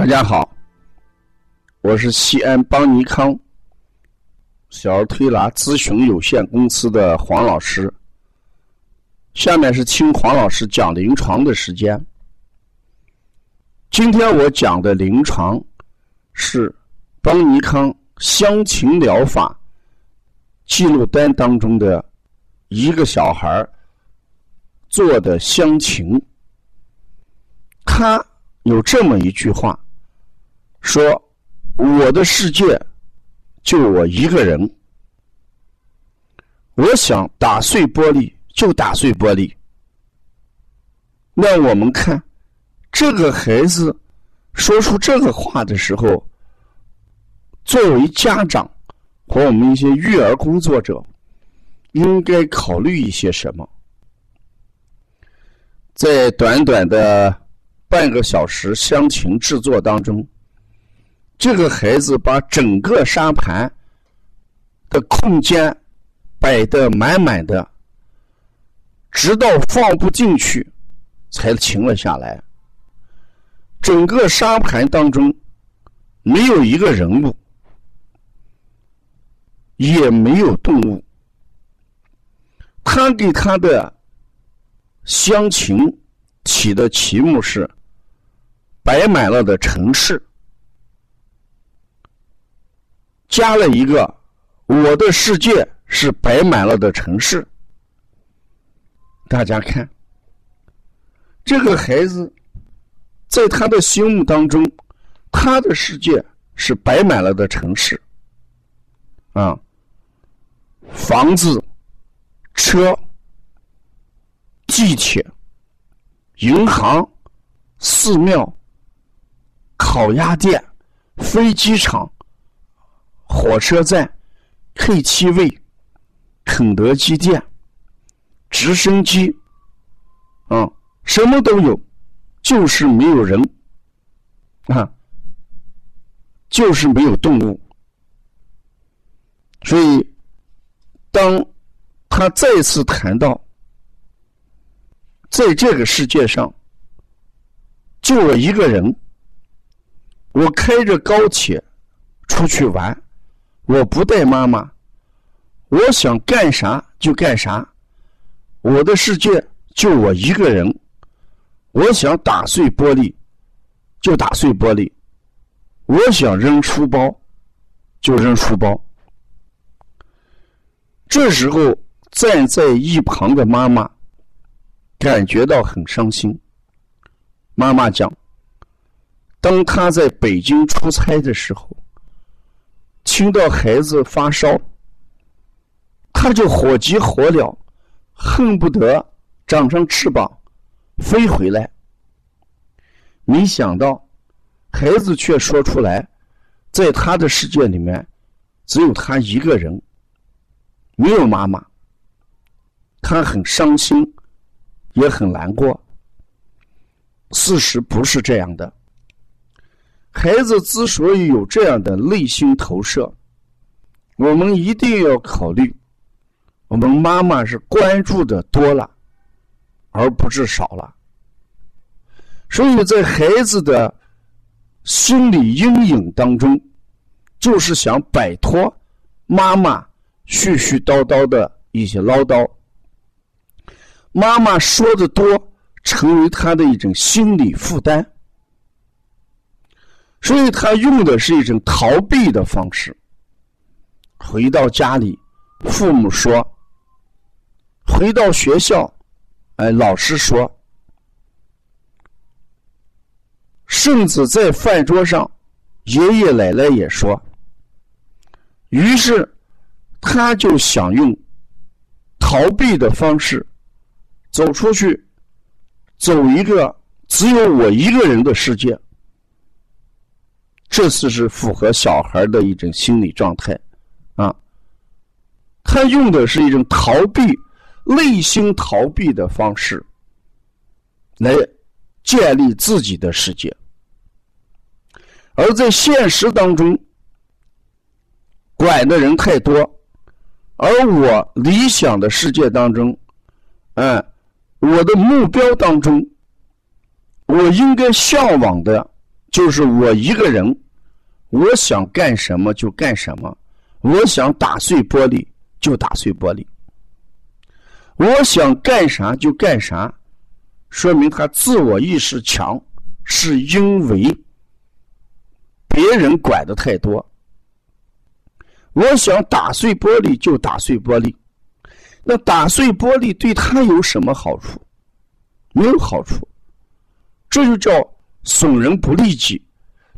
大家好，我是西安邦尼康小儿推拿咨询有限公司的黄老师。下面是听黄老师讲临床的时间。今天我讲的临床是邦尼康香芹疗法记录单当中的一个小孩做的香芹，他有这么一句话。说：“我的世界就我一个人，我想打碎玻璃就打碎玻璃。”那我们看这个孩子说出这个话的时候，作为家长和我们一些育儿工作者，应该考虑一些什么？在短短的半个小时香芹制作当中。这个孩子把整个沙盘的空间摆得满满的，直到放不进去才停了下来。整个沙盘当中没有一个人物，也没有动物。他给他的乡情起的题目是“摆满了的城市”。加了一个，我的世界是摆满了的城市。大家看，这个孩子在他的心目当中，他的世界是摆满了的城市。啊，房子、车、地铁、银行、寺庙、烤鸭店、飞机场。火车站、KTV、肯德基店、直升机，啊，什么都有，就是没有人，啊，就是没有动物。所以，当他再次谈到，在这个世界上，就我一个人，我开着高铁出去玩。我不带妈妈，我想干啥就干啥，我的世界就我一个人。我想打碎玻璃，就打碎玻璃；我想扔书包，就扔书包。这时候站在一旁的妈妈感觉到很伤心。妈妈讲，当他在北京出差的时候。听到孩子发烧，他就火急火燎，恨不得长上翅膀飞回来。没想到，孩子却说出来，在他的世界里面，只有他一个人，没有妈妈。他很伤心，也很难过。事实不是这样的。孩子之所以有这样的内心投射，我们一定要考虑，我们妈妈是关注的多了，而不是少了。所以在孩子的心理阴影当中，就是想摆脱妈妈絮絮叨叨的一些唠叨，妈妈说的多，成为他的一种心理负担。所以他用的是一种逃避的方式。回到家里，父母说；回到学校，哎，老师说；甚至在饭桌上，爷爷奶奶也说。于是，他就想用逃避的方式走出去，走一个只有我一个人的世界。这次是符合小孩的一种心理状态，啊，他用的是一种逃避、内心逃避的方式，来建立自己的世界，而在现实当中，管的人太多，而我理想的世界当中，嗯，我的目标当中，我应该向往的。就是我一个人，我想干什么就干什么，我想打碎玻璃就打碎玻璃，我想干啥就干啥，说明他自我意识强，是因为别人管的太多。我想打碎玻璃就打碎玻璃，那打碎玻璃对他有什么好处？没有好处，这就叫损人不利己。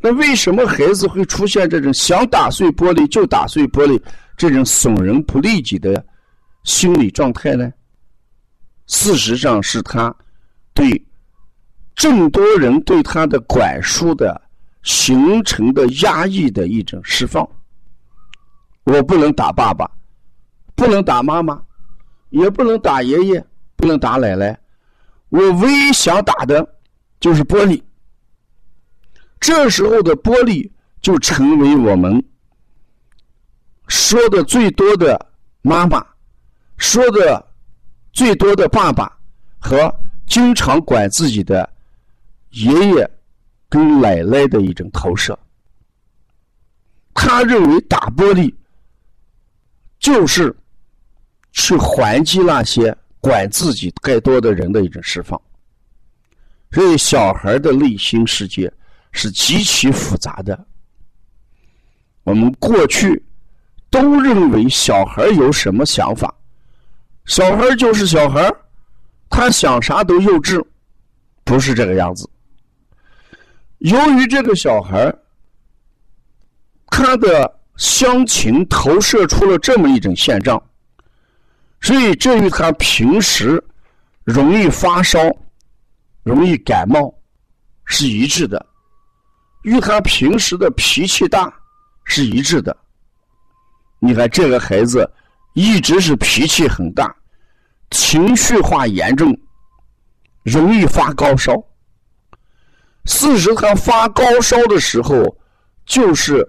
那为什么孩子会出现这种想打碎玻璃就打碎玻璃这种损人不利己的心理状态呢？事实上是他对众多人对他的管束的形成的压抑的一种释放。我不能打爸爸，不能打妈妈，也不能打爷爷，不能打奶奶。我唯一想打的，就是玻璃。这时候的玻璃就成为我们说的最多的妈妈，说的最多的爸爸和经常管自己的爷爷跟奶奶的一种投射。他认为打玻璃就是去还击那些。管自己太多的人的一种释放，所以小孩的内心世界是极其复杂的。我们过去都认为小孩有什么想法，小孩就是小孩，他想啥都幼稚，不是这个样子。由于这个小孩他的乡情投射出了这么一种现状。所以，这与他平时容易发烧、容易感冒是一致的，与他平时的脾气大是一致的。你看，这个孩子一直是脾气很大，情绪化严重，容易发高烧。事实，他发高烧的时候，就是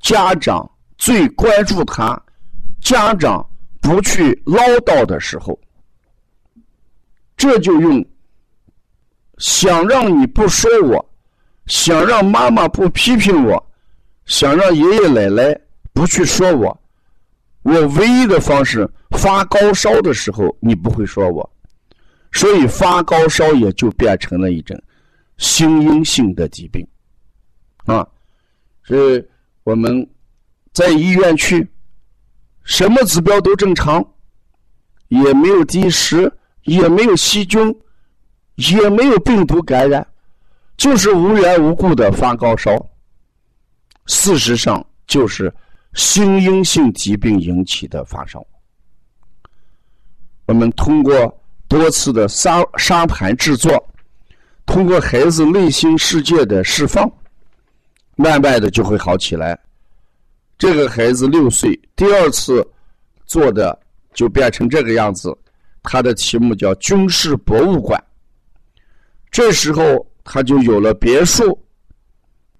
家长最关注他，家长。不去唠叨的时候，这就用想让你不说我，想让妈妈不批评我，想让爷爷奶奶不去说我，我唯一的方式发高烧的时候你不会说我，所以发高烧也就变成了一种心因性的疾病啊，所以我们在医院去。什么指标都正常，也没有积食，也没有细菌，也没有病毒感染，就是无缘无故的发高烧。事实上，就是心因性疾病引起的发烧。我们通过多次的沙沙盘制作，通过孩子内心世界的释放，慢慢的就会好起来。这个孩子六岁，第二次做的就变成这个样子。他的题目叫军事博物馆。这时候他就有了别墅，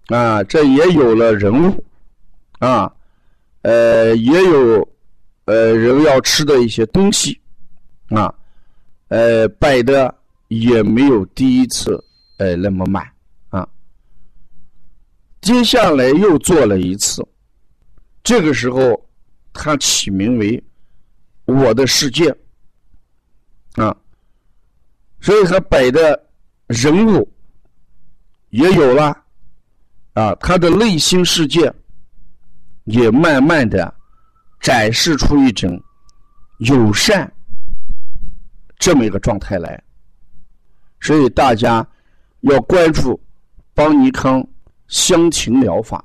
啊，这也有了人物，啊，呃，也有呃人要吃的一些东西，啊，呃，摆的也没有第一次呃那么满，啊。接下来又做了一次。这个时候，他起名为“我的世界”，啊，所以他摆的人物也有了，啊，他的内心世界也慢慢的展示出一种友善这么一个状态来，所以大家要关注邦尼康香情疗法，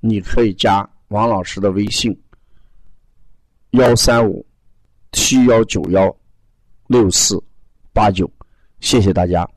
你可以加。王老师的微信：幺三五七幺九幺六四八九，谢谢大家。